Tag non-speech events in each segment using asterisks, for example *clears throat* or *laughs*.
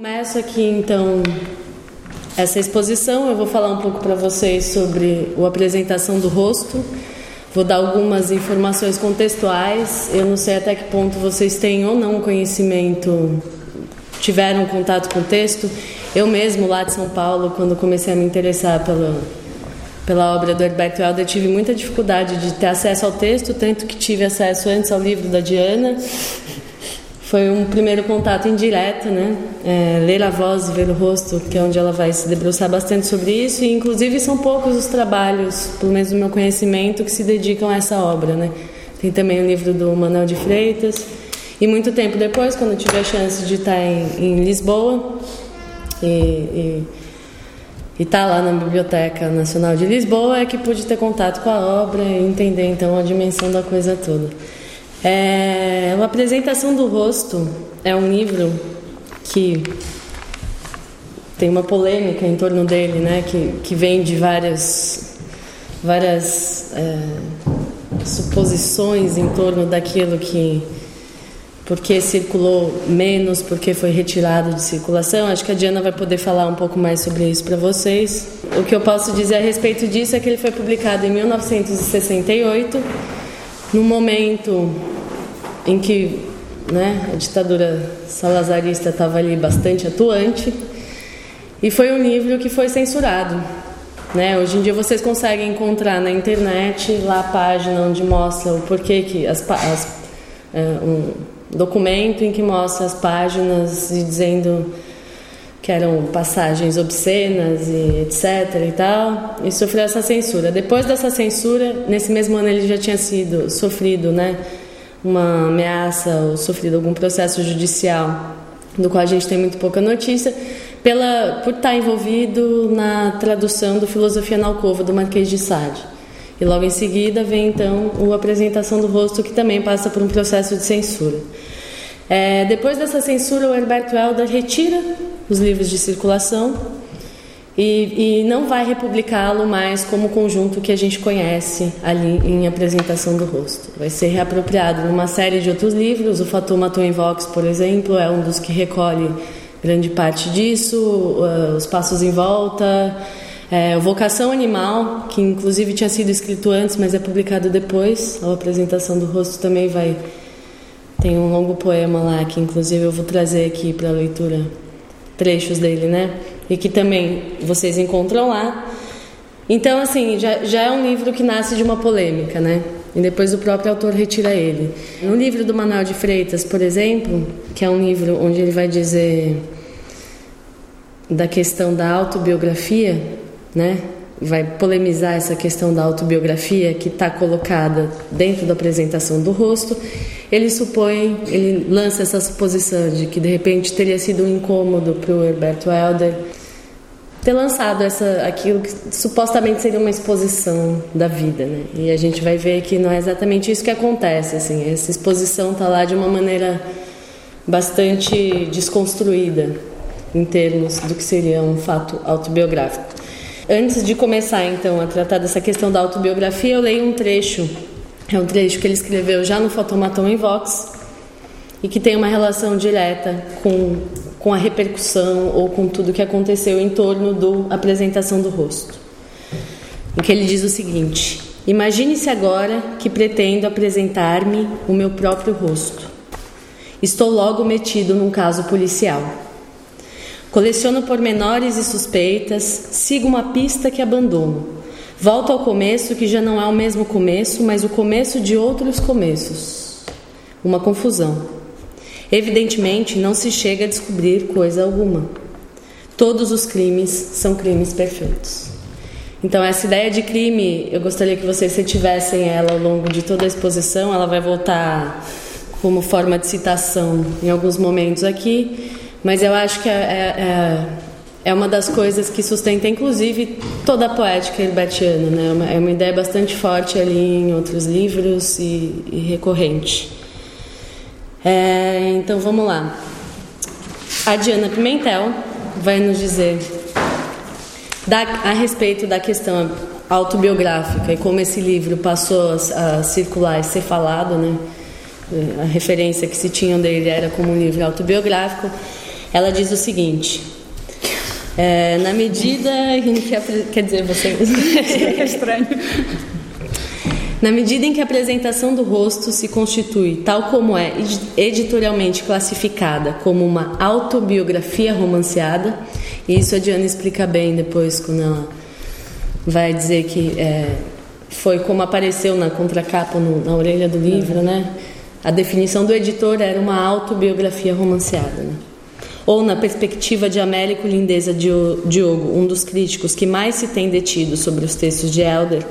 Começo aqui então essa exposição. Eu vou falar um pouco para vocês sobre a apresentação do rosto. Vou dar algumas informações contextuais. Eu não sei até que ponto vocês têm ou não conhecimento, tiveram contato com o texto. Eu mesmo, lá de São Paulo, quando comecei a me interessar pela, pela obra do Herberto Helder, tive muita dificuldade de ter acesso ao texto, tanto que tive acesso antes ao livro da Diana foi um primeiro contato indireto, né? É, ler a voz e ver o rosto, que é onde ela vai se debruçar bastante sobre isso. E, inclusive, são poucos os trabalhos, pelo menos do meu conhecimento, que se dedicam a essa obra, né? Tem também o livro do Manuel de Freitas. E muito tempo depois, quando tive a chance de estar em, em Lisboa e, e estar tá lá na Biblioteca Nacional de Lisboa, é que pude ter contato com a obra e entender então a dimensão da coisa toda. É, uma apresentação do rosto é um livro que tem uma polêmica em torno dele, né? Que, que vem de várias várias é, suposições em torno daquilo que porque circulou menos, porque foi retirado de circulação. Acho que a Diana vai poder falar um pouco mais sobre isso para vocês. O que eu posso dizer a respeito disso é que ele foi publicado em 1968 no momento em que né, a ditadura salazarista estava ali bastante atuante, e foi um livro que foi censurado. Né? Hoje em dia vocês conseguem encontrar na internet lá a página onde mostra o porquê que as, as uh, um documento em que mostra as páginas e dizendo que eram passagens obscenas e etc e tal, e sofreu essa censura. Depois dessa censura, nesse mesmo ano ele já tinha sido sofrido, né, uma ameaça ou sofrido algum processo judicial, do qual a gente tem muito pouca notícia, pela por estar envolvido na tradução do Filosofia na Alcova do Marquês de Sade. E logo em seguida vem então a apresentação do rosto que também passa por um processo de censura. É, depois dessa censura, o Herberto Helder retira os livros de circulação e, e não vai republicá-lo mais como conjunto que a gente conhece ali em apresentação do rosto. Vai ser reapropriado numa série de outros livros. O Fator Matou em Vox, por exemplo, é um dos que recolhe grande parte disso. Uh, os Passos em Volta. É, Vocação Animal, que inclusive tinha sido escrito antes, mas é publicado depois. A apresentação do rosto também vai tem um longo poema lá que, inclusive, eu vou trazer aqui para leitura trechos dele, né? E que também vocês encontram lá. Então, assim, já, já é um livro que nasce de uma polêmica, né? E depois o próprio autor retira ele. No livro do Manuel de Freitas, por exemplo, que é um livro onde ele vai dizer da questão da autobiografia, né? vai polemizar essa questão da autobiografia que está colocada dentro da apresentação do rosto, ele supõe, ele lança essa suposição de que de repente teria sido um incômodo para o Herberto Helder ter lançado essa aquilo que supostamente seria uma exposição da vida, né? E a gente vai ver que não é exatamente isso que acontece, assim, essa exposição está lá de uma maneira bastante desconstruída em termos do que seria um fato autobiográfico. Antes de começar, então, a tratar dessa questão da autobiografia, eu leio um trecho. É um trecho que ele escreveu já no Fotomaton em Vox e que tem uma relação direta com, com a repercussão ou com tudo que aconteceu em torno da apresentação do rosto. Em que ele diz o seguinte: Imagine-se agora que pretendo apresentar-me o meu próprio rosto. Estou logo metido num caso policial. Coleciono pormenores e suspeitas, sigo uma pista que abandono. Volto ao começo, que já não é o mesmo começo, mas o começo de outros começos. Uma confusão. Evidentemente, não se chega a descobrir coisa alguma. Todos os crimes são crimes perfeitos. Então, essa ideia de crime, eu gostaria que vocês retivessem ela ao longo de toda a exposição. Ela vai voltar como forma de citação em alguns momentos aqui. Mas eu acho que é, é, é, é uma das coisas que sustenta, inclusive, toda a poética herbertiana. Né? É uma, é uma ideia bastante forte ali em outros livros e, e recorrente. É, então vamos lá. A Diana Pimentel vai nos dizer da, a respeito da questão autobiográfica e como esse livro passou a, a circular e ser falado, né? A referência que se tinham dele era como um livro autobiográfico. Ela diz o seguinte: é, na medida em *laughs* que. Quer dizer, você. *laughs* é estranho. Na medida em que a apresentação do rosto se constitui, tal como é editorialmente classificada, como uma autobiografia romanceada, e isso a Diana explica bem depois quando ela vai dizer que é, foi como apareceu na contracapa, no, na orelha do livro, né? A definição do editor era uma autobiografia romanceada. Né? Ou na perspectiva de Américo Lindeza Diogo, um dos críticos que mais se tem detido sobre os textos de Elder,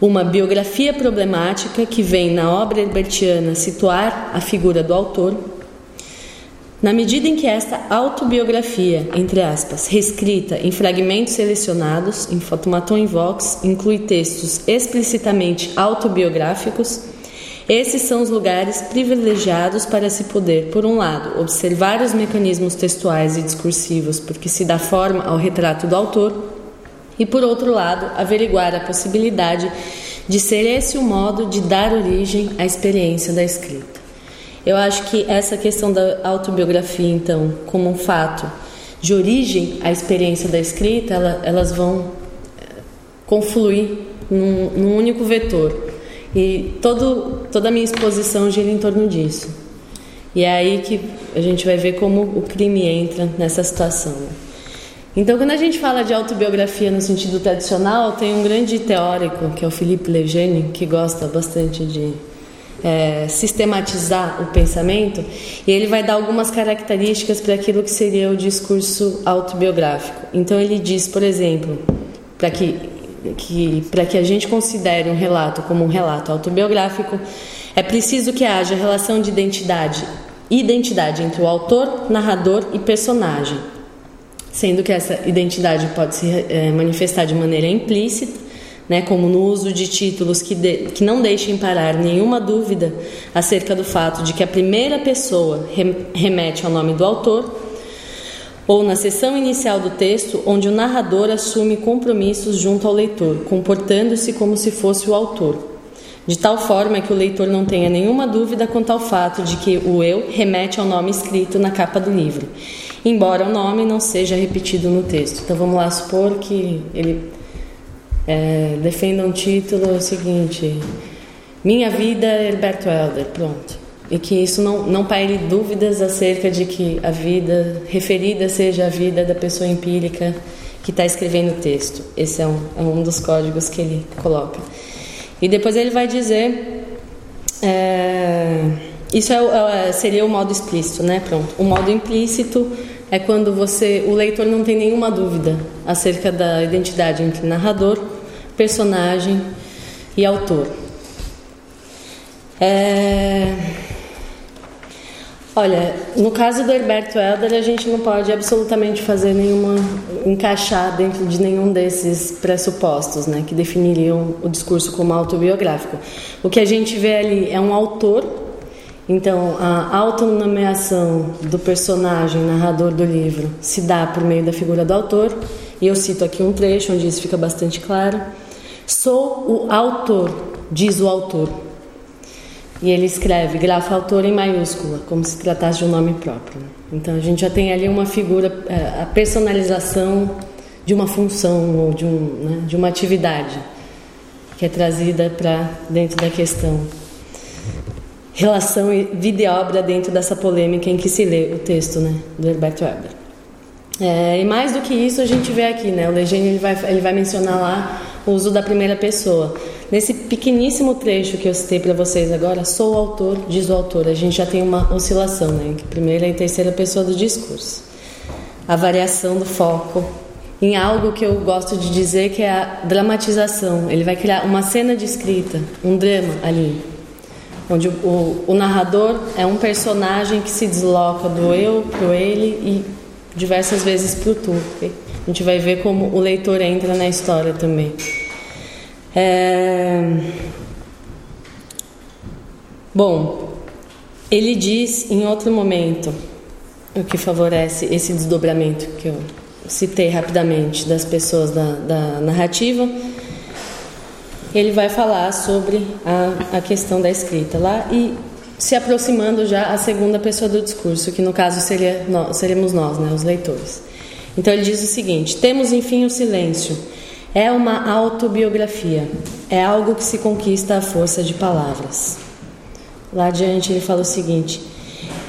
uma biografia problemática que vem na obra herbertiana situar a figura do autor, na medida em que esta autobiografia, entre aspas, reescrita em fragmentos selecionados, em fotomaton em vox, inclui textos explicitamente autobiográficos, esses são os lugares privilegiados para se poder, por um lado, observar os mecanismos textuais e discursivos porque se dá forma ao retrato do autor, e, por outro lado, averiguar a possibilidade de ser esse o modo de dar origem à experiência da escrita. Eu acho que essa questão da autobiografia, então, como um fato de origem à experiência da escrita, ela, elas vão eh, confluir num, num, único vetor. E todo, toda a minha exposição gira em torno disso. E é aí que a gente vai ver como o crime entra nessa situação. Então, quando a gente fala de autobiografia no sentido tradicional, tem um grande teórico, que é o Philippe Lejeune, que gosta bastante de é, sistematizar o pensamento, e ele vai dar algumas características para aquilo que seria o discurso autobiográfico. Então, ele diz, por exemplo, para que, que, que a gente considere um relato como um relato autobiográfico, é preciso que haja relação de identidade, identidade entre o autor, narrador e personagem sendo que essa identidade pode se é, manifestar de maneira implícita, né, como no uso de títulos que, de, que não deixem parar nenhuma dúvida acerca do fato de que a primeira pessoa remete ao nome do autor, ou na seção inicial do texto, onde o narrador assume compromissos junto ao leitor, comportando-se como se fosse o autor, de tal forma que o leitor não tenha nenhuma dúvida quanto ao fato de que o eu remete ao nome escrito na capa do livro embora o nome não seja repetido no texto. Então vamos lá supor que ele é, defenda um título o seguinte: Minha vida Herberto Helder, pronto. E que isso não, não paire dúvidas acerca de que a vida referida seja a vida da pessoa empírica que está escrevendo o texto. Esse é um, é um dos códigos que ele coloca. E depois ele vai dizer. É, isso é, é, seria o modo explícito, né? Pronto. O modo implícito é quando você, o leitor não tem nenhuma dúvida acerca da identidade entre narrador, personagem e autor. É... Olha, no caso do Herberto Helder, a gente não pode absolutamente fazer nenhuma encaixar dentro de nenhum desses pressupostos, né, que definiriam o discurso como autobiográfico. O que a gente vê ali é um autor então, a autonomeação do personagem narrador do livro se dá por meio da figura do autor, e eu cito aqui um trecho onde isso fica bastante claro. Sou o autor, diz o autor. E ele escreve grafo autor em maiúscula, como se tratasse de um nome próprio. Então, a gente já tem ali uma figura, é, a personalização de uma função ou de, um, né, de uma atividade que é trazida para dentro da questão relação vida e obra dentro dessa polêmica em que se lê o texto né, do Herberto Weber. É, e mais do que isso a gente vê aqui, né? O Legênio ele vai, ele vai mencionar lá o uso da primeira pessoa. Nesse pequeníssimo trecho que eu citei para vocês agora, sou o autor, diz o autor. A gente já tem uma oscilação, né? Entre primeira e terceira pessoa do discurso. A variação do foco em algo que eu gosto de dizer que é a dramatização. Ele vai criar uma cena de escrita, um drama ali onde o, o, narrador é um personagem que se desloca do eu para o ele e diversas vezes para o tu. A gente vai ver como o leitor entra na história também. É... Bom, ele diz em outro momento o que favorece esse desdobramento que eu citei rapidamente das pessoas da, da narrativa ele vai falar sobre a, a questão da escrita lá e se aproximando já a segunda pessoa do discurso, que no caso seria nós, seremos nós, né, os leitores. Então ele diz o seguinte: temos enfim o silêncio. É uma autobiografia. É algo que se conquista à força de palavras. Lá adiante ele fala o seguinte: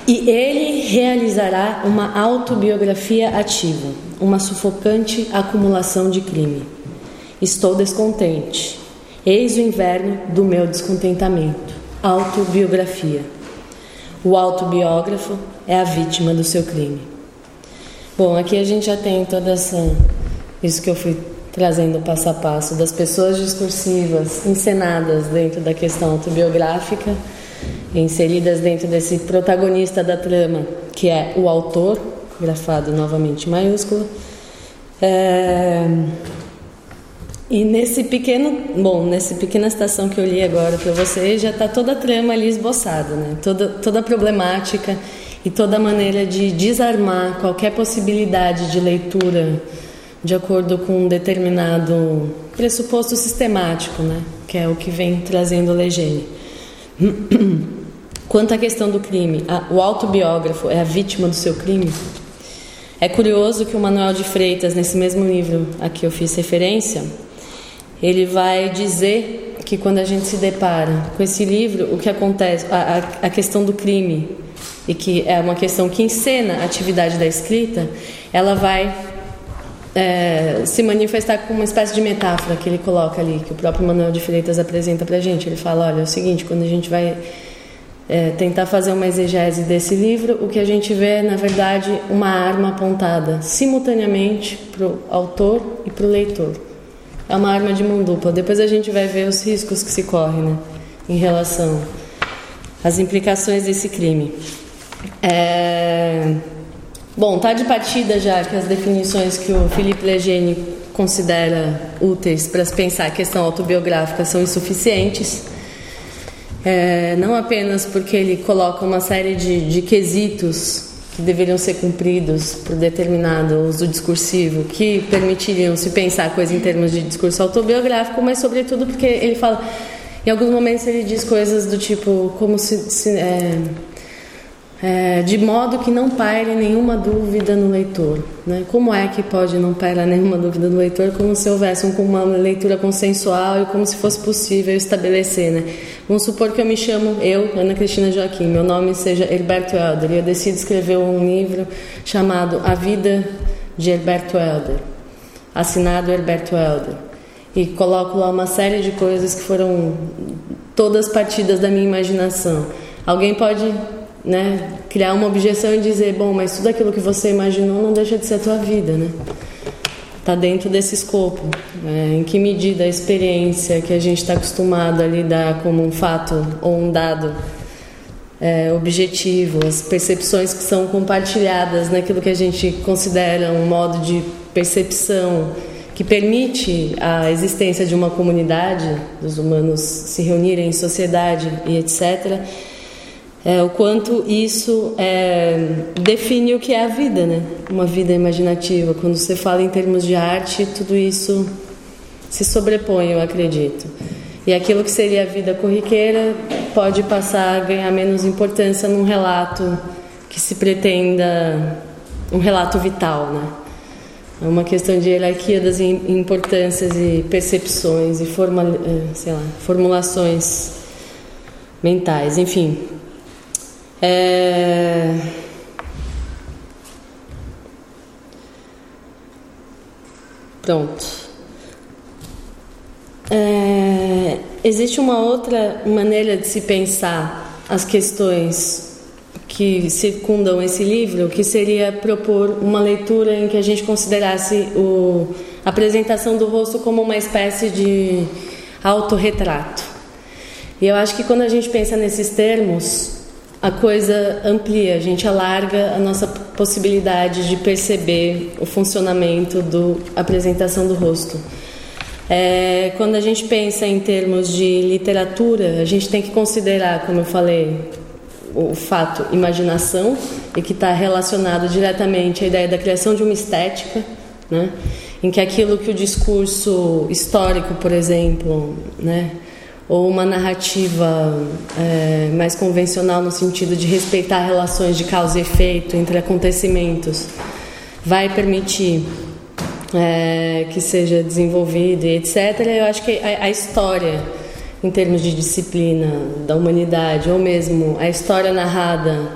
e ele realizará uma autobiografia ativa, uma sufocante acumulação de crime. Estou descontente. Eis o inverno do meu descontentamento. Autobiografia. O autobiógrafo é a vítima do seu crime. Bom, aqui a gente já tem toda essa isso que eu fui trazendo passo a passo das pessoas discursivas encenadas dentro da questão autobiográfica, inseridas dentro desse protagonista da trama, que é o autor, grafado novamente em maiúsculo. É... E nesse pequeno, bom, nessa pequena citação que eu li agora para vocês, já está toda a trama ali esboçada, né? Toda, toda a problemática e toda a maneira de desarmar qualquer possibilidade de leitura de acordo com um determinado pressuposto sistemático, né? Que é o que vem trazendo Legene. *clears throat* Quanto à questão do crime, a, o autobiógrafo é a vítima do seu crime? É curioso que o Manuel de Freitas, nesse mesmo livro a que eu fiz referência, ele vai dizer que quando a gente se depara com esse livro, o que acontece, a, a, a questão do crime, e que é uma questão que encena a atividade da escrita, ela vai é, se manifestar com uma espécie de metáfora que ele coloca ali, que o próprio Manuel de Freitas apresenta para a gente. Ele fala: olha, é o seguinte, quando a gente vai é, tentar fazer uma exegese desse livro, o que a gente vê é, na verdade, uma arma apontada simultaneamente para o autor e para o leitor é uma arma de mão dupla. Depois a gente vai ver os riscos que se correm né, em relação às implicações desse crime. É... Bom, tá de partida já que as definições que o Felipe Legene considera úteis para se pensar a questão autobiográfica são insuficientes. É, não apenas porque ele coloca uma série de, de quesitos que deveriam ser cumpridos por determinado uso discursivo que permitiriam se pensar a coisa em termos de discurso autobiográfico, mas sobretudo porque ele fala, em alguns momentos ele diz coisas do tipo como se, se é, é, de modo que não paire nenhuma dúvida no leitor. Né? Como é que pode não pairar nenhuma dúvida no leitor? Como se houvesse um, uma leitura consensual e como se fosse possível estabelecer. Né? Vamos supor que eu me chamo, eu, Ana Cristina Joaquim, meu nome seja Herberto Helder e eu decido escrever um livro chamado A Vida de Herberto Helder, assinado Herberto Helder. E coloco lá uma série de coisas que foram todas partidas da minha imaginação. Alguém pode né, criar uma objeção e dizer, bom, mas tudo aquilo que você imaginou não deixa de ser a tua vida, né? Está dentro desse escopo. É, em que medida a experiência que a gente está acostumado a lidar como um fato ou um dado é, objetivo, as percepções que são compartilhadas naquilo que a gente considera um modo de percepção que permite a existência de uma comunidade, dos humanos se reunirem em sociedade e etc é, o quanto isso é, define o que é a vida, né? Uma vida imaginativa. Quando você fala em termos de arte, tudo isso se sobrepõe, eu acredito. E aquilo que seria a vida corriqueira pode passar a ganhar menos importância num relato que se pretenda um relato vital, né? É uma questão de hierarquia das importâncias e percepções e forma, é, sei lá, formulações mentais, enfim. É... Pronto. É... Existe uma outra maneira de se pensar as questões que circundam esse livro, que seria propor uma leitura em que a gente considerasse o, a apresentação do rosto como uma espécie de autorretrato. E eu acho que quando a gente pensa nesses termos, a coisa amplia, a gente alarga a nossa possibilidade de perceber o funcionamento da apresentação do rosto. É, quando a gente pensa em termos de literatura, a gente tem que considerar, como eu falei, o fato imaginação e que está relacionado diretamente à ideia da criação de uma estética, né? em que aquilo que o discurso histórico, por exemplo, né? Ou uma narrativa é, mais convencional no sentido de respeitar relações de causa e efeito entre acontecimentos vai permitir é, que seja desenvolvido e etc. Eu acho que a, a história em termos de disciplina da humanidade ou mesmo a história narrada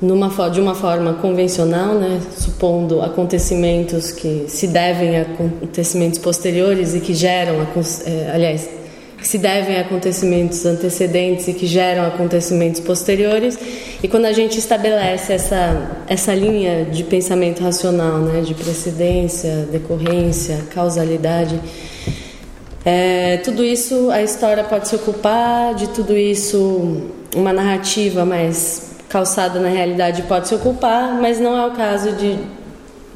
numa, de uma forma convencional, né, supondo acontecimentos que se devem a acontecimentos posteriores e que geram, é, aliás, que se devem a acontecimentos antecedentes e que geram acontecimentos posteriores. E quando a gente estabelece essa, essa linha de pensamento racional, né, de precedência, decorrência, causalidade, é, tudo isso a história pode se ocupar, de tudo isso uma narrativa mais calçada na realidade pode se ocupar, mas não é o caso de,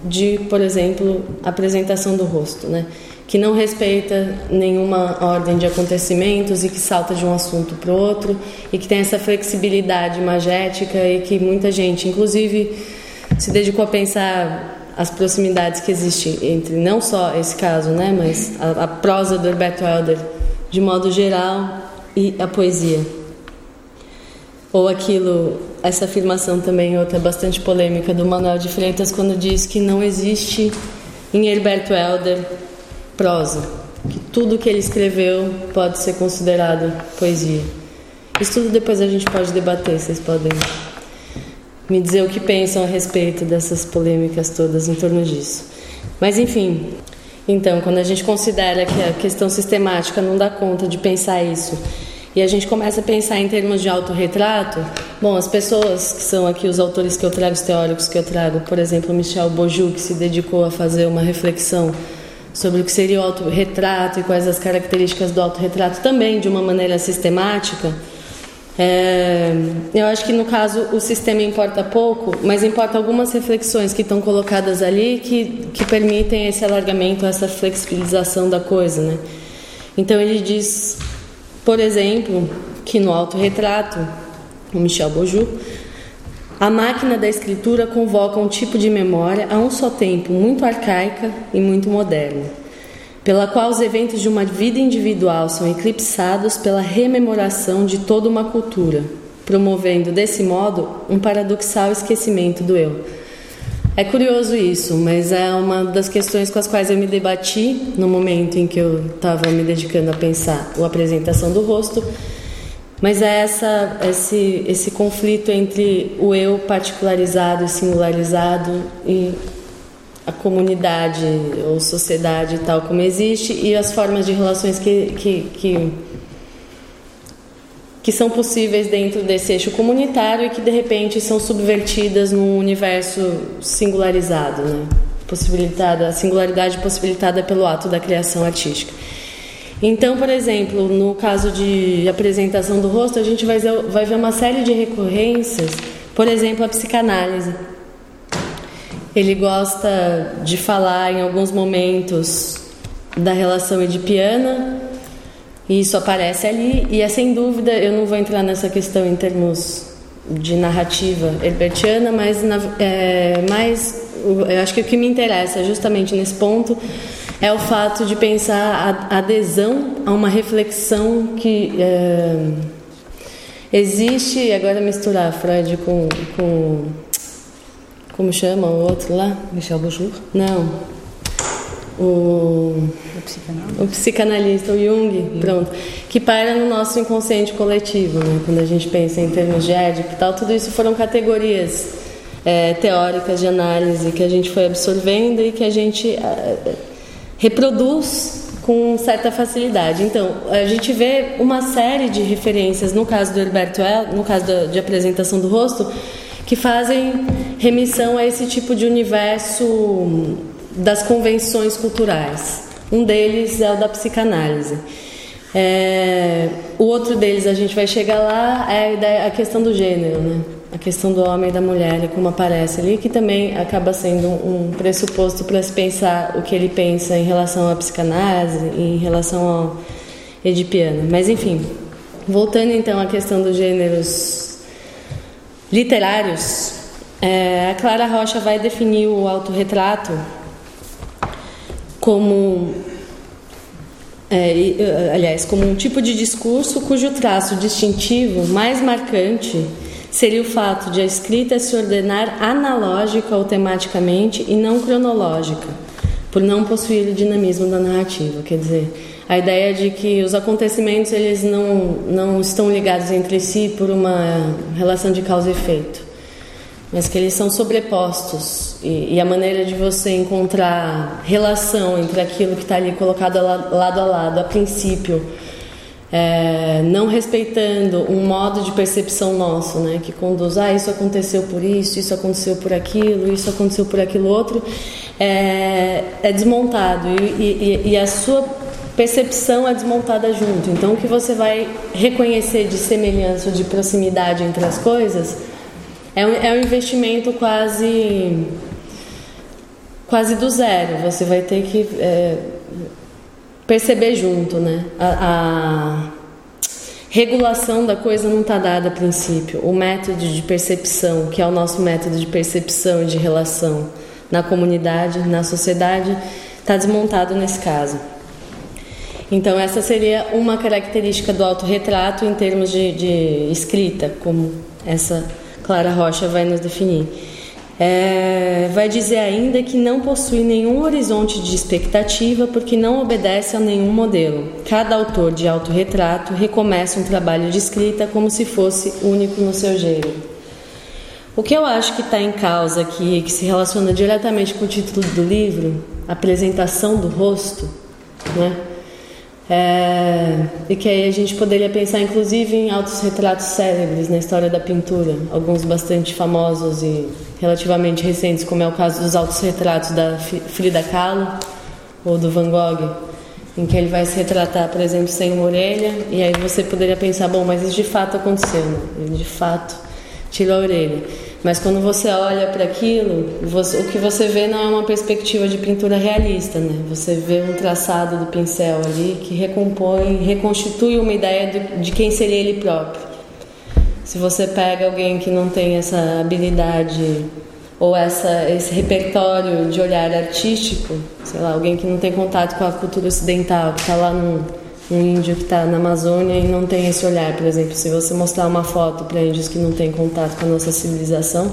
de por exemplo, apresentação do rosto, né? Que não respeita nenhuma ordem de acontecimentos e que salta de um assunto para outro e que tem essa flexibilidade magética e que muita gente, inclusive, se dedicou a pensar as proximidades que existem entre não só esse caso, né, mas a, a prosa do Herberto Helder de modo geral e a poesia. Ou aquilo, essa afirmação também, outra bastante polêmica do Manuel de Freitas, quando diz que não existe em Herberto Helder prosa, que tudo que ele escreveu pode ser considerado poesia. Isso tudo depois a gente pode debater, vocês podem me dizer o que pensam a respeito dessas polêmicas todas em torno disso. Mas enfim, então, quando a gente considera que a questão sistemática não dá conta de pensar isso e a gente começa a pensar em termos de autorretrato, bom, as pessoas que são aqui os autores que eu trago, os teóricos que eu trago, por exemplo, Michel Bourdieu, que se dedicou a fazer uma reflexão sobre o que seria o autorretrato e quais as características do autorretrato também de uma maneira sistemática. É, eu acho que no caso o sistema importa pouco, mas importa algumas reflexões que estão colocadas ali que, que permitem esse alargamento, essa flexibilização da coisa, né? Então ele diz por exemplo, que no autorretrato, o Michel Bourdieu, a máquina da escritura convoca um tipo de memória a um só tempo muito arcaica e muito moderna, pela qual os eventos de uma vida individual são eclipsados pela rememoração de toda uma cultura, promovendo desse modo um paradoxal esquecimento do eu é curioso isso, mas é uma das questões com as quais eu me debati no momento em que eu estava me dedicando a pensar a apresentação do rosto. Mas é essa, esse, esse conflito entre o eu particularizado e singularizado e a comunidade ou sociedade tal como existe e as formas de relações que, que, que que são possíveis dentro desse eixo comunitário e que de repente são subvertidas num universo singularizado, né? possibilitada, a singularidade possibilitada pelo ato da criação artística. Então, por exemplo, no caso de apresentação do rosto, a gente vai ver, vai ver uma série de recorrências, por exemplo, a psicanálise. Ele gosta de falar em alguns momentos da relação edipiana, e isso aparece ali, e é sem dúvida, eu não vou entrar nessa questão em termos de narrativa herbertiana, mas na, é, mais, eu acho que o que me interessa justamente nesse ponto é o fato de pensar a adesão a uma reflexão que é, existe, agora misturar Freud com, com como chama o outro lá? Michel Bourdieu? Não, o, o, psicanalista. o psicanalista, o Jung, Jung, pronto, que paira no nosso inconsciente coletivo, né? quando a gente pensa em termos de édipo e tal, tudo isso foram categorias é, teóricas de análise que a gente foi absorvendo e que a gente é, reproduz com certa facilidade. Então, a gente vê uma série de referências, no caso do Herberto El, no caso de, apresentação do rosto, que fazem remissão a esse tipo de universo das convenções culturais. Um deles é o da psicanálise. É, o outro deles, a gente vai chegar lá, é a, ideia, a questão do gênero, né? A questão do homem e da mulher, como aparece ali, que também acaba sendo um pressuposto para se pensar o que ele pensa em relação à psicanálise, em relação ao edipiano. Mas, enfim, voltando então à questão dos gêneros literários, é, a Clara Rocha vai definir o autorretrato como é, aliás, como um tipo de discurso cujo traço distintivo mais marcante seria o fato de a escrita se ordenar analógica ou tematicamente e não cronológica, por não possuir o dinamismo da narrativa. Quer dizer, a ideia de que os acontecimentos eles não, não estão ligados entre si por uma relação de causa e efeito mas que eles são sobrepostos e, e, a maneira de você encontrar relação entre aquilo que está ali colocado lado a lado, a princípio, é, não respeitando um modo de percepção nosso, né, que conduz, ah, isso aconteceu por isso, isso aconteceu por aquilo, isso aconteceu por aquilo outro, é, é desmontado e, e, e a sua percepção é desmontada junto. Então, o que você vai reconhecer de semelhança de proximidade entre as coisas é um, é um investimento quase quase do zero. Você vai ter que é, perceber junto, né? A, a regulação da coisa não está dada a princípio. O método de percepção, que é o nosso método de percepção e de relação na comunidade, na sociedade, está desmontado nesse caso. Então, essa seria uma característica do autorretrato em termos de, de escrita, como essa Clara Rocha vai nos definir. É, vai dizer ainda que não possui nenhum horizonte de expectativa porque não obedece a nenhum modelo. Cada autor de autorretrato recomeça um trabalho de escrita como se fosse único no seu gênero. O que eu acho que está em causa aqui, que se relaciona diretamente com o título do livro, apresentação do rosto, né? É, e que aí a gente poderia pensar inclusive em altos retratos célebres na história da pintura, alguns bastante famosos e relativamente recentes, como é o caso dos altos retratos da Frida Kahlo ou do Van Gogh, em que ele vai se retratar, por exemplo, sem uma orelha, e aí você poderia pensar, bom, mas isso de fato aconteceu, né? ele de fato tirou a orelha. Mas quando você olha para aquilo, o que você vê não é uma perspectiva de pintura realista, né? Você vê um traçado do pincel ali que recompõe, reconstitui uma ideia de, de quem seria ele próprio. Se você pega alguém que não tem essa habilidade ou essa, esse repertório de olhar artístico, sei lá, alguém que não tem contato com a cultura ocidental, que está lá num um índio que está na Amazônia e não tem esse olhar, por exemplo, se você mostrar uma foto para índios que não têm contato com a nossa civilização,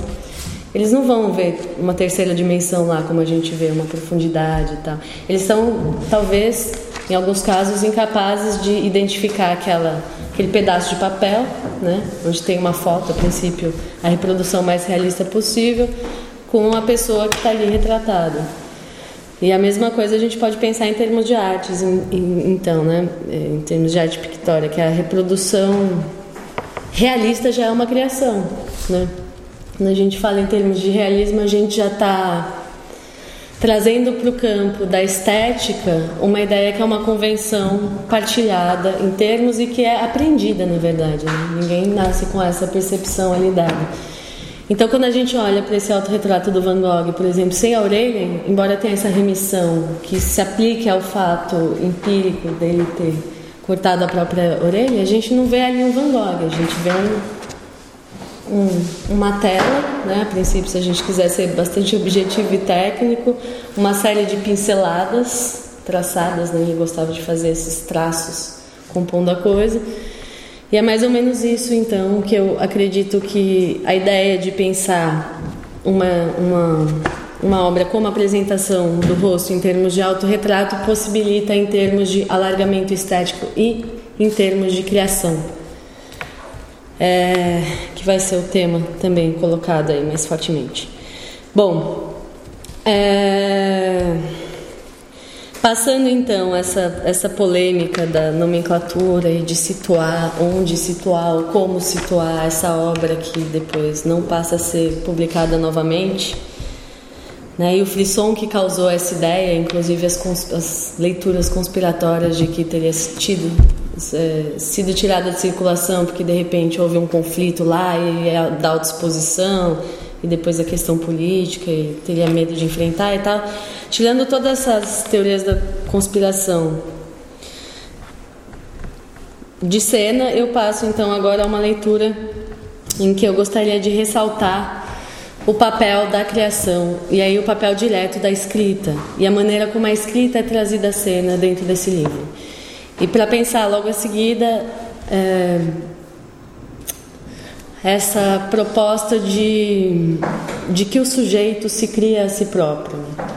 eles não vão ver uma terceira dimensão lá como a gente vê, uma profundidade e tal. Eles são, talvez, em alguns casos, incapazes de identificar aquela, aquele pedaço de papel, né, onde tem uma foto, a princípio, a reprodução mais realista possível, com a pessoa que está ali retratada. E a mesma coisa a gente pode pensar em termos de artes, então, né? Em termos de arte pictória, que a reprodução realista já é uma criação, né? Quando a gente fala em termos de realismo, a gente já está trazendo para o campo da estética uma ideia que é uma convenção partilhada em termos e que é aprendida, na verdade. Né? Ninguém nasce com essa percepção ali dada. Então, quando a gente olha para esse autorretrato do Van Gogh, por exemplo, sem a orelha, embora tenha essa remissão que se aplique ao fato empírico dele ter cortado a própria orelha, a gente não vê ali um Van Gogh, a gente vê um, um, uma tela, né? a princípio, se a gente quiser ser bastante objetivo e técnico, uma série de pinceladas traçadas, né? ele gostava de fazer esses traços compondo a coisa e é mais ou menos isso, então, que eu acredito que a ideia de pensar uma, uma, uma obra como apresentação do rosto em termos de autorretrato possibilita em termos de alargamento estético e em termos de criação. É, que vai ser o tema também colocado aí mais fortemente. Bom, é... Passando então essa, essa polêmica da nomenclatura e de situar, onde situar, como situar essa obra que depois não passa a ser publicada novamente, né? e o frisson que causou essa ideia, inclusive as, as leituras conspiratórias de que teria tido, é, sido tirada de circulação porque de repente houve um conflito lá e é da autoexposição e depois a questão política e teria medo de enfrentar e tal. Tirando todas essas teorias da conspiração de cena, eu passo então agora a uma leitura em que eu gostaria de ressaltar o papel da criação e aí o papel direto da escrita e a maneira como a escrita é trazida à cena dentro desse livro. E para pensar logo a seguida, é, essa proposta de, de que o sujeito se cria a si próprio. Né?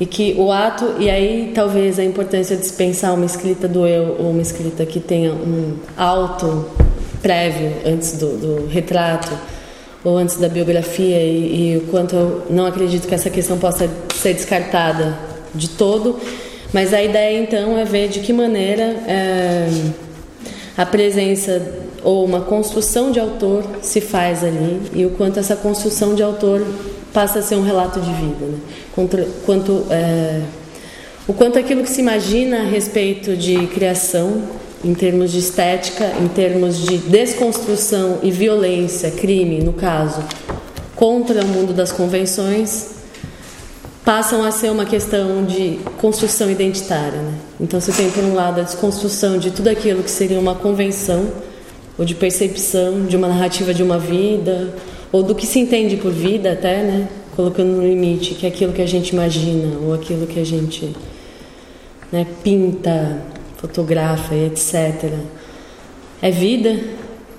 E que o ato, e aí talvez a importância de se pensar uma escrita do eu ou uma escrita que tenha um auto prévio antes do, do retrato ou antes da biografia e, e, o quanto eu não acredito que essa questão possa ser descartada de todo, mas a ideia então é ver de que maneira é, a presença ou uma construção de autor se faz ali e o quanto essa construção de autor passa a ser um relato de vida, né? Quanto é, o quanto aquilo que se imagina a respeito de criação, em termos de estética, em termos de desconstrução e violência, crime, no caso, contra o mundo das convenções, passam a ser uma questão de construção identitária. Né? Então, você tem, por um lado, a desconstrução de tudo aquilo que seria uma convenção, ou de percepção de uma narrativa de uma vida, ou do que se entende por vida, até, né? colocando no limite, que é aquilo que a gente imagina, ou aquilo que a gente né, pinta, fotografa etc. É vida,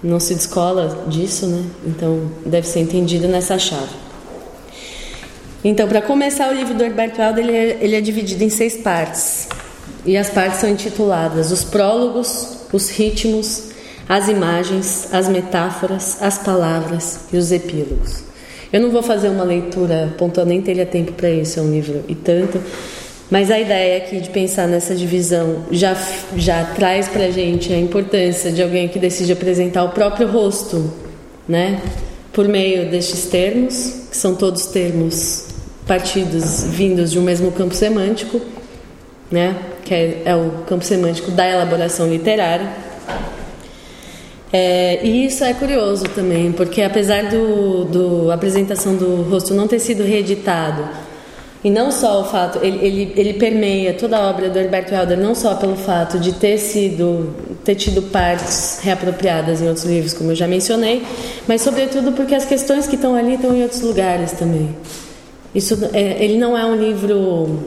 não se descola disso, né? Então, deve ser entendido nessa chave. Então, para começar, o livro do Herberto Aldo ele é, ele é dividido em seis partes. E as partes são intituladas os prólogos, os ritmos, as imagens, as metáforas, as palavras e os epílogos. Eu não vou fazer uma leitura pontual, nem teria tempo para isso, é um livro e tanto. Mas a ideia aqui de pensar nessa divisão já, já traz para a gente a importância de alguém que decide apresentar o próprio rosto, né? Por meio destes termos, que são todos termos partidos vindos de um mesmo campo semântico, né? que é, é o campo semântico da elaboração literária. É, e isso é curioso também, porque apesar do, do apresentação do rosto não ter sido reeditado, e não só o fato, ele, ele, ele permeia toda a obra do Herberto Helder, não só pelo fato de ter sido, ter tido partes reapropriadas em outros livros, como eu já mencionei, mas sobretudo porque as questões que estão ali estão em outros lugares também. Isso, é, ele não é um livro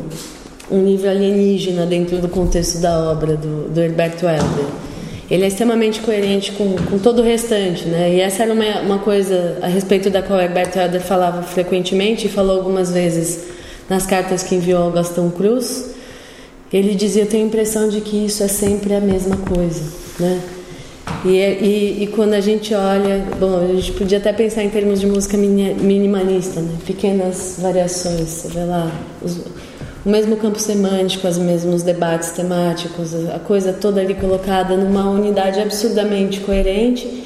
um livro alienígena dentro do contexto da obra do, do Herberto Helder. Ele é extremamente coerente com, com todo o restante, né? E essa era uma, uma coisa a respeito da qual Herberto Helder falava frequentemente e falou algumas vezes nas cartas que enviou ao Gastão Cruz. Ele dizia: "Eu tenho a impressão de que isso é sempre a mesma coisa", né? E, e, e, quando a gente olha, bom, a gente podia até pensar em termos de música minimalista, né? pequenas variações, você vê lá os, o mesmo campo semântico, os mesmos debates temáticos, a coisa toda ali colocada numa unidade absurdamente coerente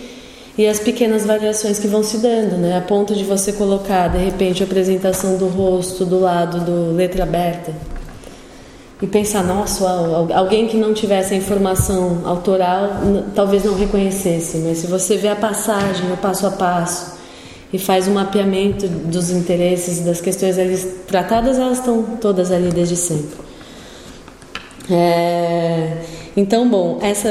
e as pequenas variações que vão se dando, né? a ponto de você colocar de repente a apresentação do rosto do lado do letra aberta e pensar, nossa, alguém que não tivesse a informação autoral talvez não reconhecesse, mas se você vê a passagem, o passo a passo, e faz um mapeamento dos interesses, das questões ali tratadas, elas estão todas ali desde sempre. É, então, bom, essa,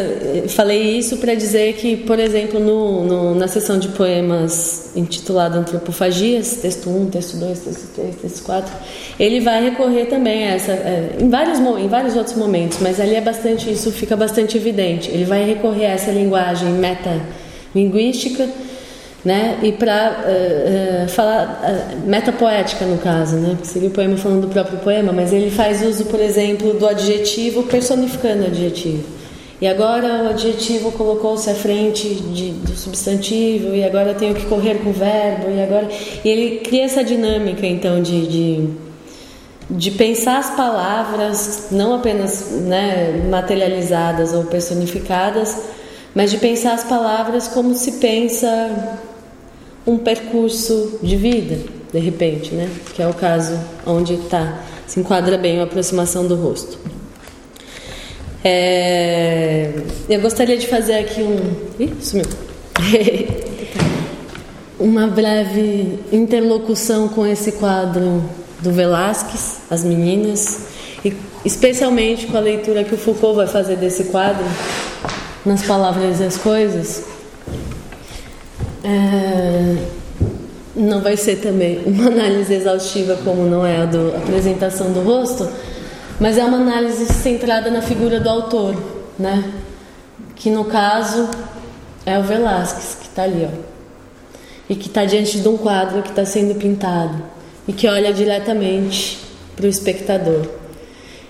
falei isso para dizer que, por exemplo, no, no, na sessão de poemas intitulada Antropofagias, texto 1, texto 2, texto 3, texto 4, ele vai recorrer também a essa, é, em, vários, em vários outros momentos, mas ali é bastante, isso fica bastante evidente. Ele vai recorrer a essa linguagem metalinguística, né? E para uh, uh, falar uh, metapoética no caso, né? Porque seria o poema falando do próprio poema, mas ele faz uso, por exemplo, do adjetivo personificando o adjetivo. E agora o adjetivo colocou-se à frente de, do substantivo e agora tenho que correr com o verbo e agora e ele cria essa dinâmica então de, de de pensar as palavras não apenas né, materializadas ou personificadas, mas de pensar as palavras como se pensa um percurso de vida, de repente, né? Que é o caso onde tá, se enquadra bem a aproximação do rosto. É, eu gostaria de fazer aqui um. Ih, sumiu. *laughs* Uma breve interlocução com esse quadro do Velázquez, As Meninas, e especialmente com a leitura que o Foucault vai fazer desse quadro, nas palavras e as coisas. É, não vai ser também uma análise exaustiva como não é a da apresentação do rosto, mas é uma análise centrada na figura do autor, né? Que no caso é o Velázquez que está ali, ó. E que está diante de um quadro que está sendo pintado e que olha diretamente para o espectador.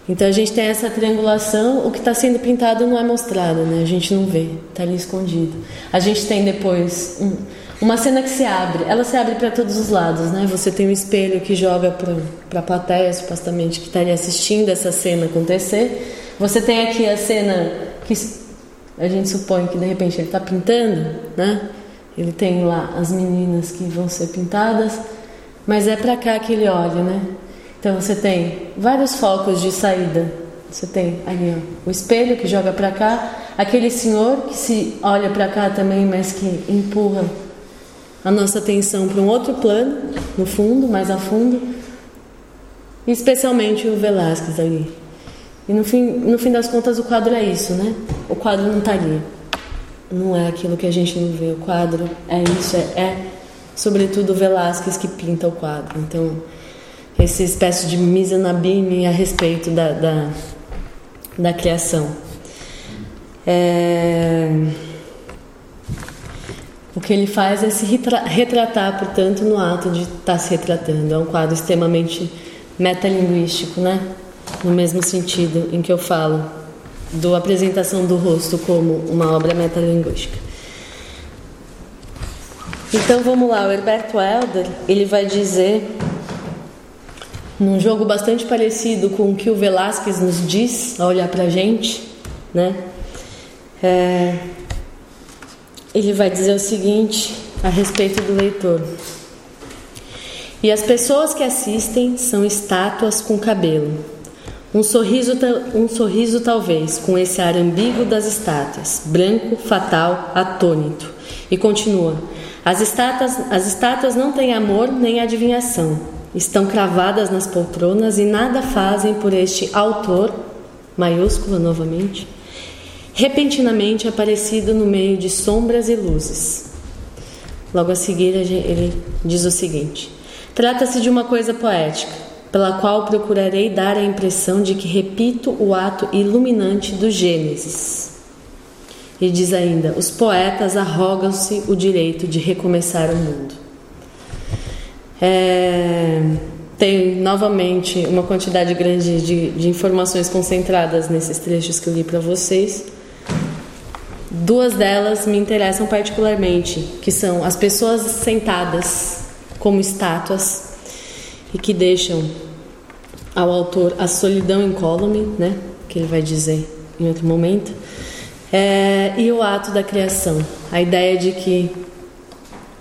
Então a gente tem essa triangulação, o que está sendo pintado não é mostrado, né? A gente não vê, está ali escondido. A gente tem depois um, uma cena que se abre, ela se abre para todos os lados, né? Você tem um espelho que joga para a plateia, supostamente, que estaria assistindo essa cena acontecer. Você tem aqui a cena que a gente supõe que de repente ele está pintando, né? Ele tem lá as meninas que vão ser pintadas, mas é para cá que ele olha, né? Então você tem vários focos de saída. Você tem ali ó, o espelho que joga para cá, aquele senhor que se olha para cá também, mas que empurra a nossa atenção para um outro plano, no fundo, mais a fundo, e especialmente o Velázquez ali. E no fim, no fim das contas o quadro é isso, né? O quadro não está ali. Não é aquilo que a gente não vê. O quadro é isso, é, é sobretudo o Velázquez que pinta o quadro. Então, essa espécie de misanabime a respeito da, da, da criação. É... O que ele faz é se retratar, portanto, no ato de estar tá se retratando. É um quadro extremamente metalinguístico, né? No mesmo sentido em que eu falo do apresentação do rosto como uma obra metalinguística. Então vamos lá, o Herberto Helder, ele vai dizer num jogo bastante parecido com o que o Velázquez nos diz ao olhar para a gente, né? É, ele vai dizer o seguinte a respeito do leitor. E as pessoas que assistem são estátuas com cabelo. Um sorriso, um sorriso talvez, com esse ar ambíguo das estátuas, branco, fatal, atônito. E continua: as estátuas, as estátuas não têm amor nem adivinhação estão cravadas nas poltronas e nada fazem por este autor, maiúsculo novamente, repentinamente aparecido no meio de sombras e luzes. Logo a seguir, ele diz o seguinte: Trata-se de uma coisa poética, pela qual procurarei dar a impressão de que repito o ato iluminante do Gênesis. E diz ainda: Os poetas arrogam-se o direito de recomeçar o mundo. É, tem novamente uma quantidade grande de, de informações concentradas nesses trechos que eu li para vocês. Duas delas me interessam particularmente, que são as pessoas sentadas como estátuas e que deixam ao autor a solidão incólume, né, que ele vai dizer em outro momento, é, e o ato da criação, a ideia de que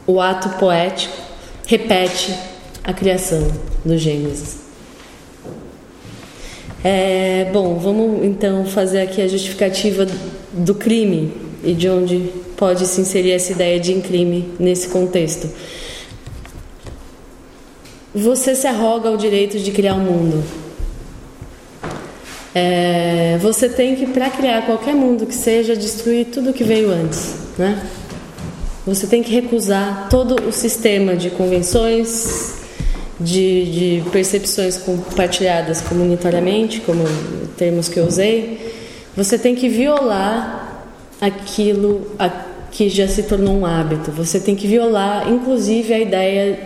o ato poético repete a criação do Gênesis. É, bom, vamos então fazer aqui a justificativa do crime e de onde pode se inserir essa ideia de crime nesse contexto. Você se arroga o direito de criar o um mundo. É, você tem que, para criar qualquer mundo que seja, destruir tudo que veio antes, né? Você tem que recusar todo o sistema de convenções, de, de percepções compartilhadas comunitariamente, como termos que eu usei. Você tem que violar aquilo que já se tornou um hábito. Você tem que violar, inclusive, a ideia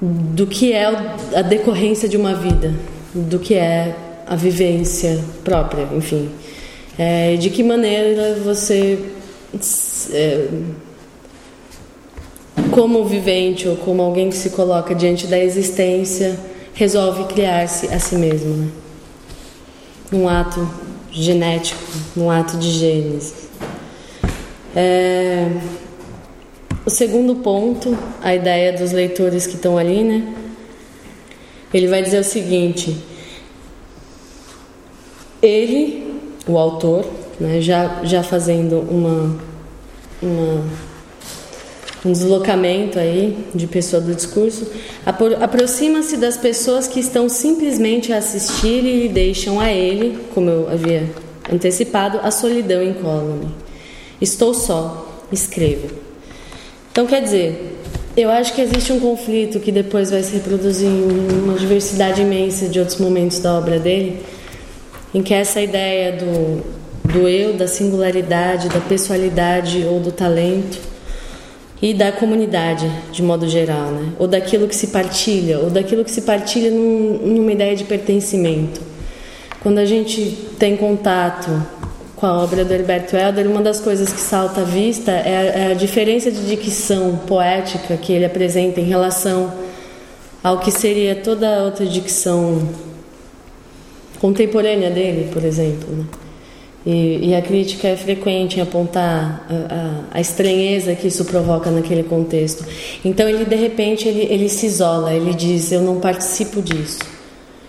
do que é a decorrência de uma vida, do que é a vivência própria, enfim. É, de que maneira você como vivente ou como alguém que se coloca diante da existência, resolve criar-se a si mesmo, né? num ato genético, num ato de gênese. É... O segundo ponto, a ideia dos leitores que estão ali, né? Ele vai dizer o seguinte: ele, o autor, né, já, já fazendo uma, uma, um deslocamento aí de pessoa do discurso, aproxima-se das pessoas que estão simplesmente a assistir e deixam a ele, como eu havia antecipado, a solidão incólume. Estou só, escrevo. Então, quer dizer, eu acho que existe um conflito que depois vai se reproduzir em uma diversidade imensa de outros momentos da obra dele, em que essa ideia do, do eu, da singularidade, da pessoalidade ou do talento e da comunidade de modo geral, né? ou daquilo que se partilha, ou daquilo que se partilha num, numa ideia de pertencimento. Quando a gente tem contato com a obra do Herberto Helder, uma das coisas que salta à vista é a, é a diferença de dicção poética que ele apresenta em relação ao que seria toda outra dicção contemporânea dele, por exemplo. Né? E, e, a crítica é frequente em apontar a, a, a, estranheza que isso provoca naquele contexto. Então ele de repente ele, ele se isola, ele diz eu não participo disso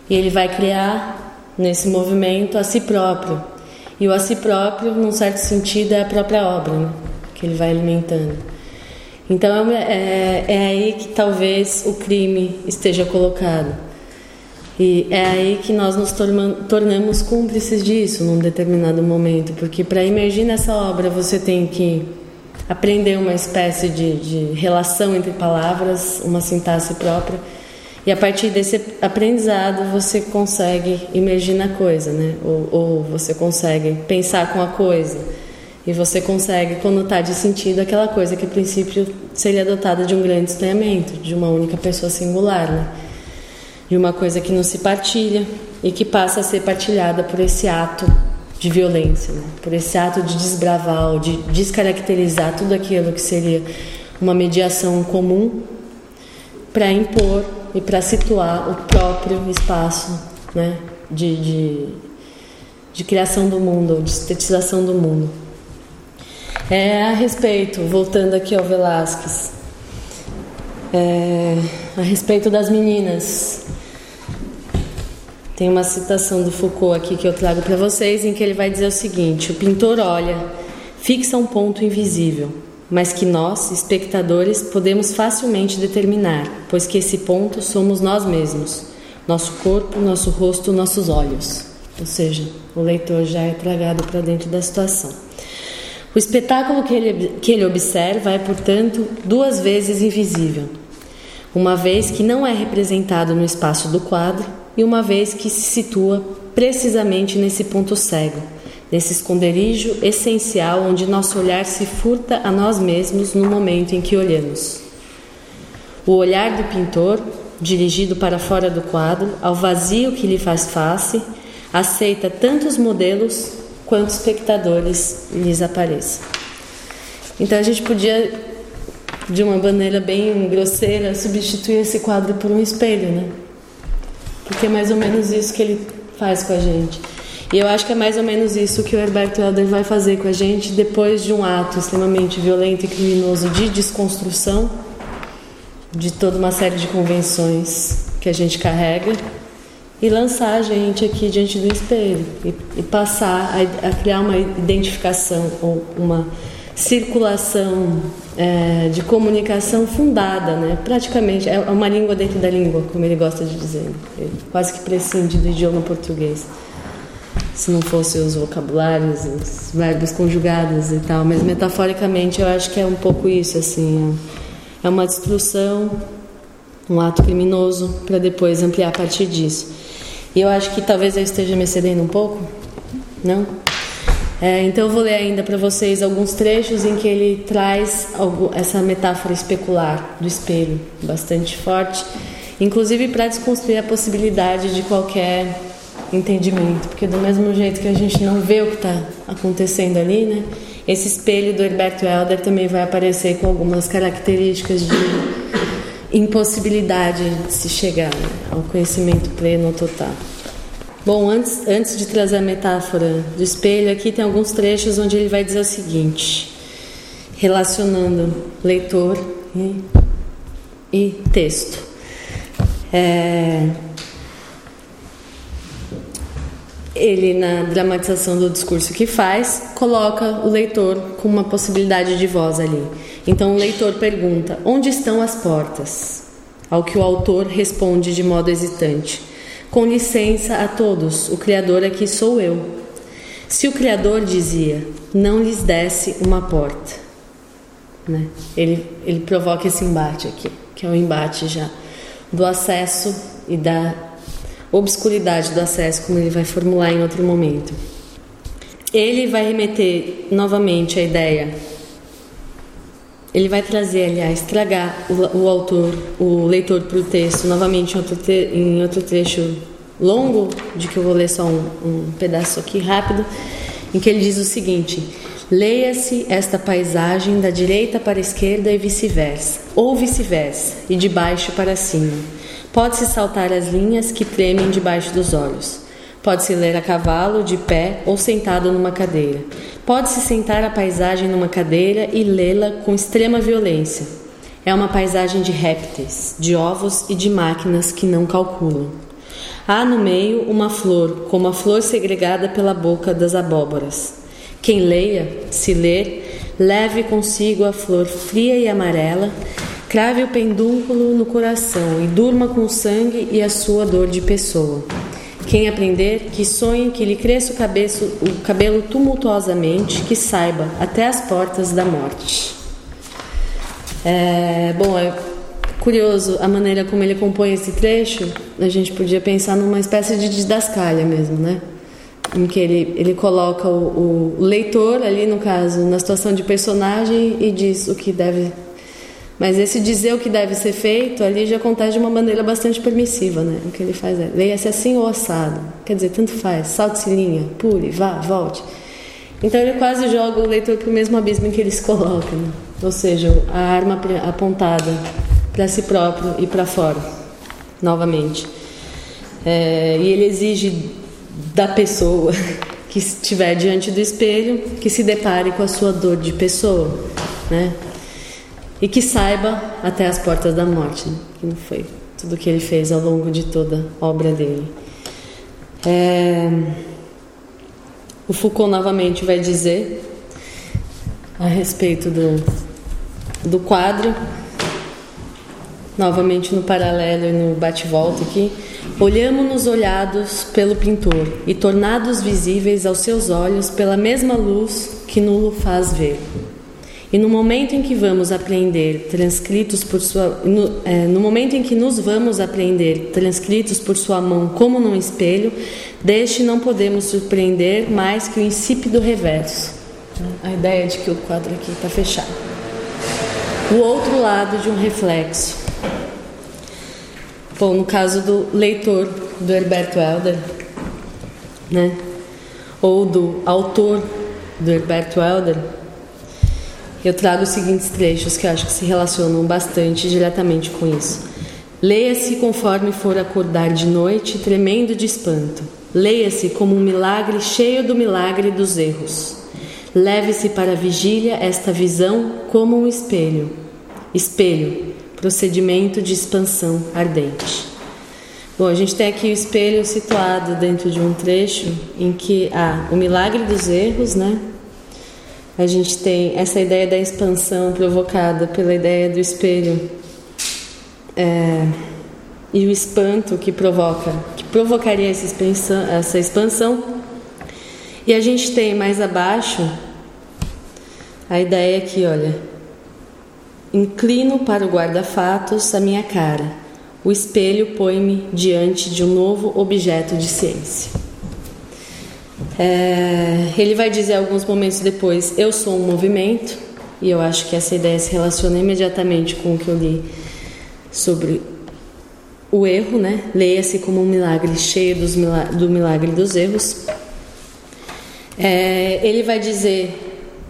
e ele vai criar nesse movimento a si próprio e o a si próprio, num certo sentido, é a própria obra, né? que ele vai alimentando. Então é, é aí que talvez o crime esteja colocado. E é aí que nós nos tornamos cúmplices disso num determinado momento, porque para emergir nessa obra você tem que aprender uma espécie de, de relação entre palavras, uma sintaxe própria e a partir desse aprendizado você consegue imergir na coisa, né? Ou, ou você consegue pensar com a coisa. E você consegue conotar de sentido aquela coisa que, a princípio, seria dotada de um grande estranhamento, de uma única pessoa singular, né? De uma coisa que não se partilha e que passa a ser partilhada por esse ato de violência, né? por esse ato de desbravar de descaracterizar tudo aquilo que seria uma mediação comum para impor e para situar o próprio espaço né, de, de, de criação do mundo, de estetização do mundo. É, a respeito, voltando aqui ao Velázquez, é, a respeito das meninas, tem uma citação do Foucault aqui que eu trago para vocês, em que ele vai dizer o seguinte: o pintor olha, fixa um ponto invisível mas que nós, espectadores, podemos facilmente determinar, pois que esse ponto somos nós mesmos, nosso corpo, nosso rosto, nossos olhos. Ou seja, o leitor já é tragado para dentro da situação. O espetáculo que ele, que ele observa é, portanto, duas vezes invisível. Uma vez que não é representado no espaço do quadro e uma vez que se situa precisamente nesse ponto cego nesse esconderijo essencial onde nosso olhar se furta a nós mesmos no momento em que olhamos. O olhar do pintor, dirigido para fora do quadro, ao vazio que lhe faz face, aceita tantos modelos quanto espectadores lhes apareçam. Então a gente podia, de uma maneira bem grosseira, substituir esse quadro por um espelho, né? Porque é mais ou menos isso que ele faz com a gente. E eu acho que é mais ou menos isso que o Herberto Helder vai fazer com a gente depois de um ato extremamente violento e criminoso de desconstrução de toda uma série de convenções que a gente carrega e lançar a gente aqui diante do espelho e, e passar a, a, criar uma identificação ou uma circulação é, de comunicação fundada, né? praticamente é uma língua dentro da língua, como ele gosta de dizer, ele quase que prescinde do idioma português se não fossem os vocabulários, os verbos conjugados e tal, mas metaforicamente eu acho que é um pouco isso, assim, é uma destruição, um ato criminoso para depois ampliar a partir disso. E eu acho que talvez eu esteja me excedendo um pouco, não? É, então eu vou ler ainda para vocês alguns trechos em que ele traz essa metáfora especular do espelho, bastante forte, inclusive para desconstruir a possibilidade de qualquer entendimento, porque do mesmo jeito que a gente não vê o que está acontecendo ali, né? Esse espelho do Herberto Helder também vai aparecer com algumas características de impossibilidade de se chegar né, ao conhecimento pleno total. Bom, antes, antes de trazer a metáfora do espelho, aqui tem alguns trechos onde ele vai dizer o seguinte, relacionando leitor e, e texto. É, ele, na dramatização do discurso que faz, coloca o leitor com uma possibilidade de voz ali. Então o leitor pergunta: onde estão as portas? Ao que o autor responde de modo hesitante: Com licença a todos, o Criador aqui sou eu. Se o Criador dizia: não lhes desse uma porta, né? ele, ele provoca esse embate aqui, que é o embate já do acesso e da obscuridade do acesso, como ele vai formular em outro momento. Ele vai remeter novamente a ideia. Ele vai trazer, aliás, tragar o, o autor, o leitor para o texto, novamente em outro, te, em outro trecho longo, de que eu vou ler só um, um pedaço aqui rápido, em que ele diz o seguinte: Leia-se esta paisagem da direita para a esquerda e vice-versa, ou vice-versa, e de baixo para cima. Pode-se saltar as linhas que tremem debaixo dos olhos. Pode-se ler a cavalo, de pé ou sentado numa cadeira. Pode-se sentar a paisagem numa cadeira e lê-la com extrema violência. É uma paisagem de répteis, de ovos e de máquinas que não calculam. Há no meio uma flor, como a flor segregada pela boca das abóboras. Quem leia, se ler, leve consigo a flor fria e amarela, crave o pendúnculo no coração e durma com o sangue e a sua dor de pessoa. Quem aprender, que sonhe que lhe cresça o, cabeço, o cabelo tumultuosamente, que saiba até as portas da morte. É, bom, é curioso a maneira como ele compõe esse trecho. A gente podia pensar numa espécie de didascalha mesmo, né? Em que ele, ele coloca o, o leitor ali, no caso, na situação de personagem e diz o que deve mas esse dizer o que deve ser feito ali já acontece de uma maneira bastante permissiva, né? O que ele faz é leia-se assim ou assado. Quer dizer, tanto faz, salte-se linha, pule, vá, volte. Então ele quase joga o leitor para o mesmo abismo em que ele se coloca, né? ou seja, a arma apontada para si próprio e para fora, novamente. É, e ele exige da pessoa *laughs* que estiver diante do espelho que se depare com a sua dor de pessoa, né? E que saiba até as portas da morte, né? que não foi tudo que ele fez ao longo de toda a obra dele. É... O Foucault novamente vai dizer a respeito do, do quadro, novamente no paralelo e no bate-volta aqui. Olhamos-nos olhados pelo pintor e tornados visíveis aos seus olhos pela mesma luz que nulo faz ver. E no momento em que vamos aprender transcritos por sua no, é, no, momento em que nos vamos aprender transcritos por sua mão como num espelho, deste não podemos surpreender mais que o insípido reverso. A ideia de que o quadro aqui está fechado. O outro lado de um reflexo. Bom, no caso do leitor do Herberto Helder, né? Ou do autor do Herberto Helder, eu trago os seguintes trechos que acho que se relacionam bastante diretamente com isso. Leia-se conforme for acordar de noite, tremendo de espanto. Leia-se como um milagre cheio do milagre dos erros. Leve-se para a vigília esta visão como um espelho. Espelho, procedimento de expansão ardente. Bom, a gente tem aqui o espelho situado dentro de um trecho em que há o milagre dos erros, né? A gente tem essa ideia da expansão provocada pela ideia do espelho é, e o espanto que provoca, que provocaria essa expansão, essa expansão. E a gente tem mais abaixo a ideia aqui, olha, inclino para o guarda-fatos a minha cara. O espelho põe-me diante de um novo objeto de ciência. É, ele vai dizer alguns momentos depois: Eu sou um movimento, e eu acho que essa ideia se relaciona imediatamente com o que eu li sobre o erro, né? Leia-se como um milagre cheio dos do milagre dos erros. É, ele vai dizer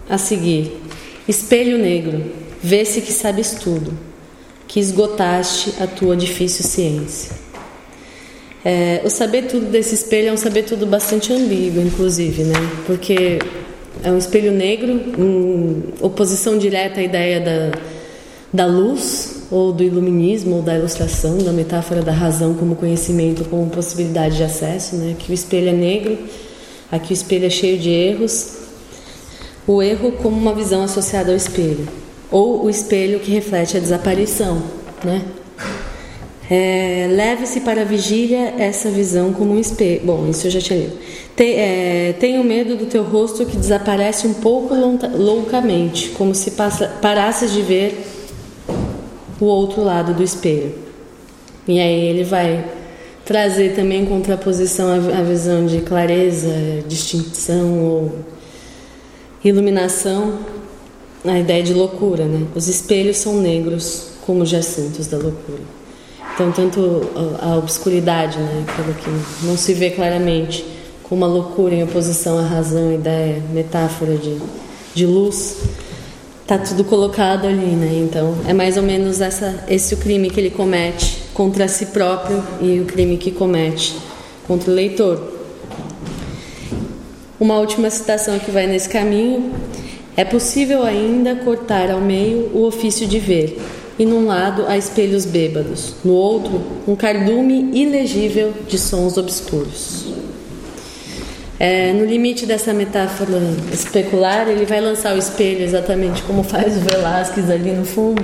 a seguir: Espelho negro, vê-se que sabes tudo, que esgotaste a tua difícil ciência. É, o saber tudo desse espelho é um saber tudo bastante ambíguo, inclusive, né? Porque é um espelho negro, em oposição direta à ideia da, da luz, ou do iluminismo, ou da ilustração, da metáfora da razão como conhecimento, como possibilidade de acesso, né? Que o espelho é negro, aqui o espelho é cheio de erros. O erro como uma visão associada ao espelho, ou o espelho que reflete a desaparição, né? É, Leve-se para a vigília essa visão como um espelho. Bom, isso eu já tinha lido. Te, é, tenho medo do teu rosto que desaparece um pouco loucamente, como se passa, parasses de ver o outro lado do espelho. E aí ele vai trazer também em contraposição a visão de clareza, distinção ou iluminação, a ideia de loucura, né? Os espelhos são negros como os jacintos da loucura. Então, tanto a obscuridade, né, aquilo que não se vê claramente, como a loucura em oposição à razão, ideia, metáfora de, de luz, tá tudo colocado ali, né? Então, é mais ou menos essa, esse o crime que ele comete contra si próprio e o crime que comete contra o leitor. Uma última citação que vai nesse caminho é possível ainda cortar ao meio o ofício de ver, e num lado há espelhos bêbados, no outro um cardume ilegível de sons obscuros. É, no limite dessa metáfora especular, ele vai lançar o espelho exatamente como faz o Velázquez ali no fundo,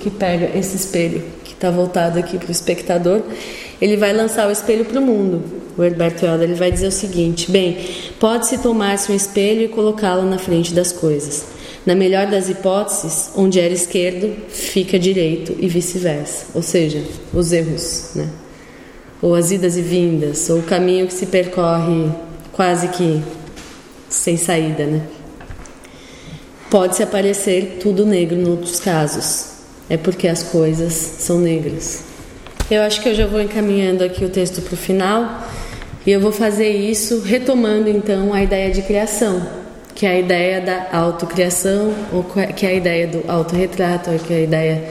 que pega esse espelho que está voltado aqui para o espectador. Ele vai lançar o espelho para o mundo. O Herberto Helder ele vai dizer o seguinte: bem, pode-se tomar-se um espelho e colocá-lo na frente das coisas. Na melhor das hipóteses, onde era esquerdo, fica direito e vice-versa. Ou seja, os erros, né? ou as idas e vindas, ou o caminho que se percorre quase que sem saída, né? Pode-se aparecer tudo negro em outros casos. É porque as coisas são negras. Eu acho que eu já vou encaminhando aqui o texto para o final e eu vou fazer isso retomando então a ideia de criação, que é a ideia da autocriação, ou que é a ideia do autorretrato, ou que é a ideia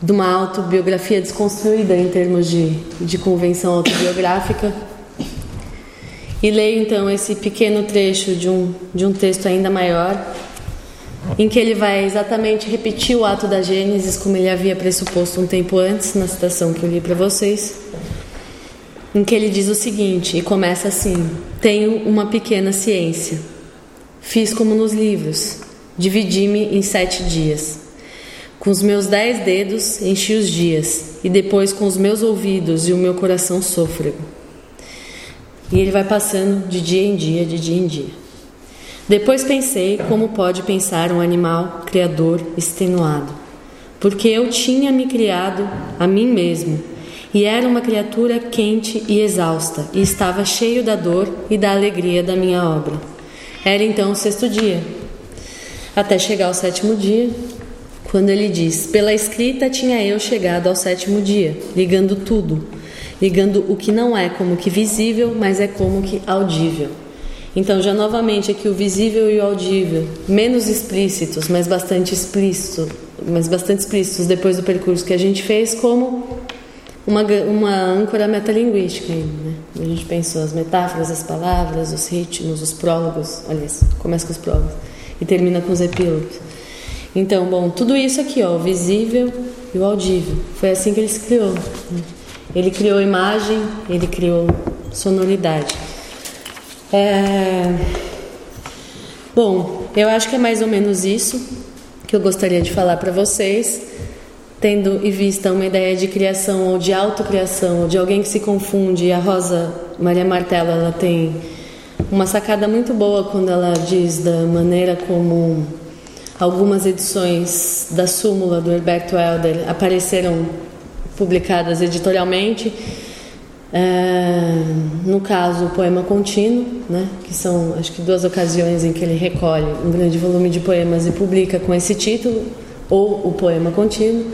de uma autobiografia desconstruída em termos de, de convenção autobiográfica. E leio então esse pequeno trecho de um, de um texto ainda maior, em que ele vai exatamente repetir o ato da Gênesis como ele havia pressuposto um tempo antes, na citação que eu li para vocês, em que ele diz o seguinte, e começa assim: Tenho uma pequena ciência. Fiz como nos livros, dividi-me em sete dias. Com os meus dez dedos enchi os dias, e depois com os meus ouvidos e o meu coração sôfrego. E ele vai passando de dia em dia, de dia em dia. Depois pensei como pode pensar um animal criador extenuado, porque eu tinha me criado a mim mesmo, e era uma criatura quente e exausta, e estava cheio da dor e da alegria da minha obra. Era então o sexto dia, até chegar ao sétimo dia, quando ele diz: Pela escrita tinha eu chegado ao sétimo dia, ligando tudo ligando o que não é como que visível, mas é como que audível. Então, já novamente aqui o visível e o audível, menos explícitos, mas bastante explícito, mas bastante explícitos depois do percurso que a gente fez, como uma, uma âncora metalinguística. Né? A gente pensou as metáforas, as palavras, os ritmos, os prólogos, aliás, começa com os prólogos e termina com os epílogos. Então, bom, tudo isso aqui, ó, o visível e o audível. Foi assim que ele se criou. Né? Ele criou imagem, ele criou sonoridade. É... Bom, eu acho que é mais ou menos isso que eu gostaria de falar para vocês, tendo em vista uma ideia de criação ou de autocriação, ou de alguém que se confunde. A Rosa Maria Martella, ela tem uma sacada muito boa quando ela diz da maneira como algumas edições da súmula do Herberto Helder apareceram publicadas editorialmente. É, no caso, o poema contínuo, né, que são acho que duas ocasiões em que ele recolhe um grande volume de poemas e publica com esse título, ou o poema contínuo,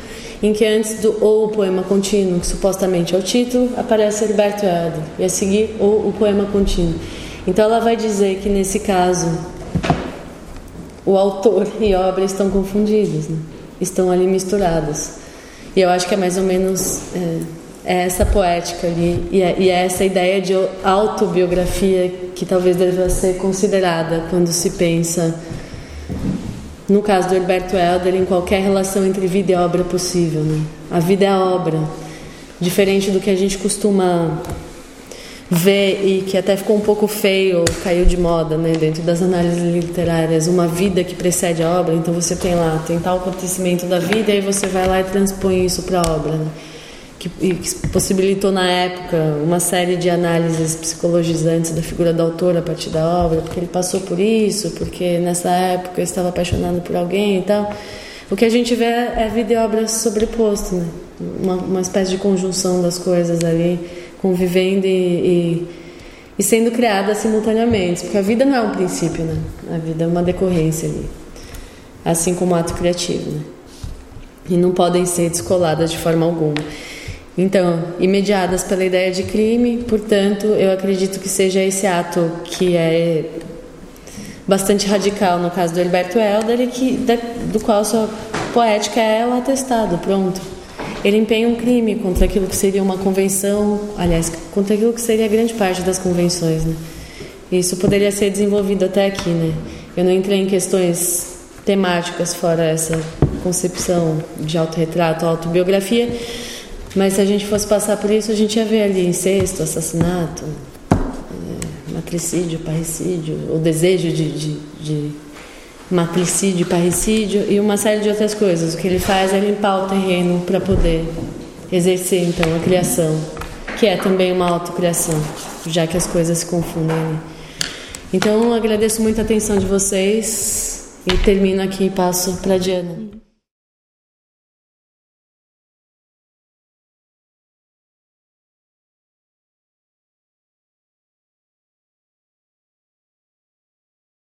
em que antes do ou o poema contínuo, que supostamente é o título, aparece Herberto Helder, e a seguir ou o poema contínuo. Então ela vai dizer que nesse caso o autor e obra estão confundidos, né? estão ali misturados. E eu acho que é mais ou menos é, é essa poética ali, e é, e é essa ideia de autobiografia que talvez deva ser considerada quando se pensa, no caso do Herberto Helder, em qualquer relação entre vida e obra possível. Né? A vida é a obra, diferente do que a gente costuma ver e que até ficou um pouco feio, caiu de moda, né, dentro das análises literárias, uma vida que precede a obra. Então você tem lá, tem tal acontecimento da vida e aí você vai lá e transpõe isso para a obra, né? Que, que possibilitou na época uma série de análises psicologizantes da figura do autor a partir da obra, porque ele passou por isso, porque nessa época eu estava apaixonado por alguém e tal. O que a gente vê é vida e obra sobreposto, né? uma, uma espécie de conjunção das coisas ali convivendo e, e, e, sendo criadas simultaneamente, porque a vida não é um princípio, né? A vida é uma decorrência ali, assim como o ato criativo, né? E não podem ser descoladas de forma alguma. Então, imediadas pela ideia de crime, portanto, eu acredito que seja esse ato que é bastante radical no caso do Herberto Helder e que, da, do qual sua poética é o atestado, pronto. Ele empenha um crime contra aquilo que seria uma convenção, aliás, contra aquilo que seria grande parte das convenções, né? Isso poderia ser desenvolvido até aqui, né? Eu não entrei em questões temáticas fora essa concepção de autorretrato, autobiografia, mas se a gente fosse passar por isso, a gente ia ver ali incesto, assassinato, é, matricídio, parricídio, o desejo de, de, de matricídio, parricídio e uma série de outras coisas. O que ele faz é limpar o terreno para poder exercer então a criação, que é também uma autocriação, já que as coisas se confundem. Então agradeço muito a atenção de vocês e termino aqui e passo para Diana.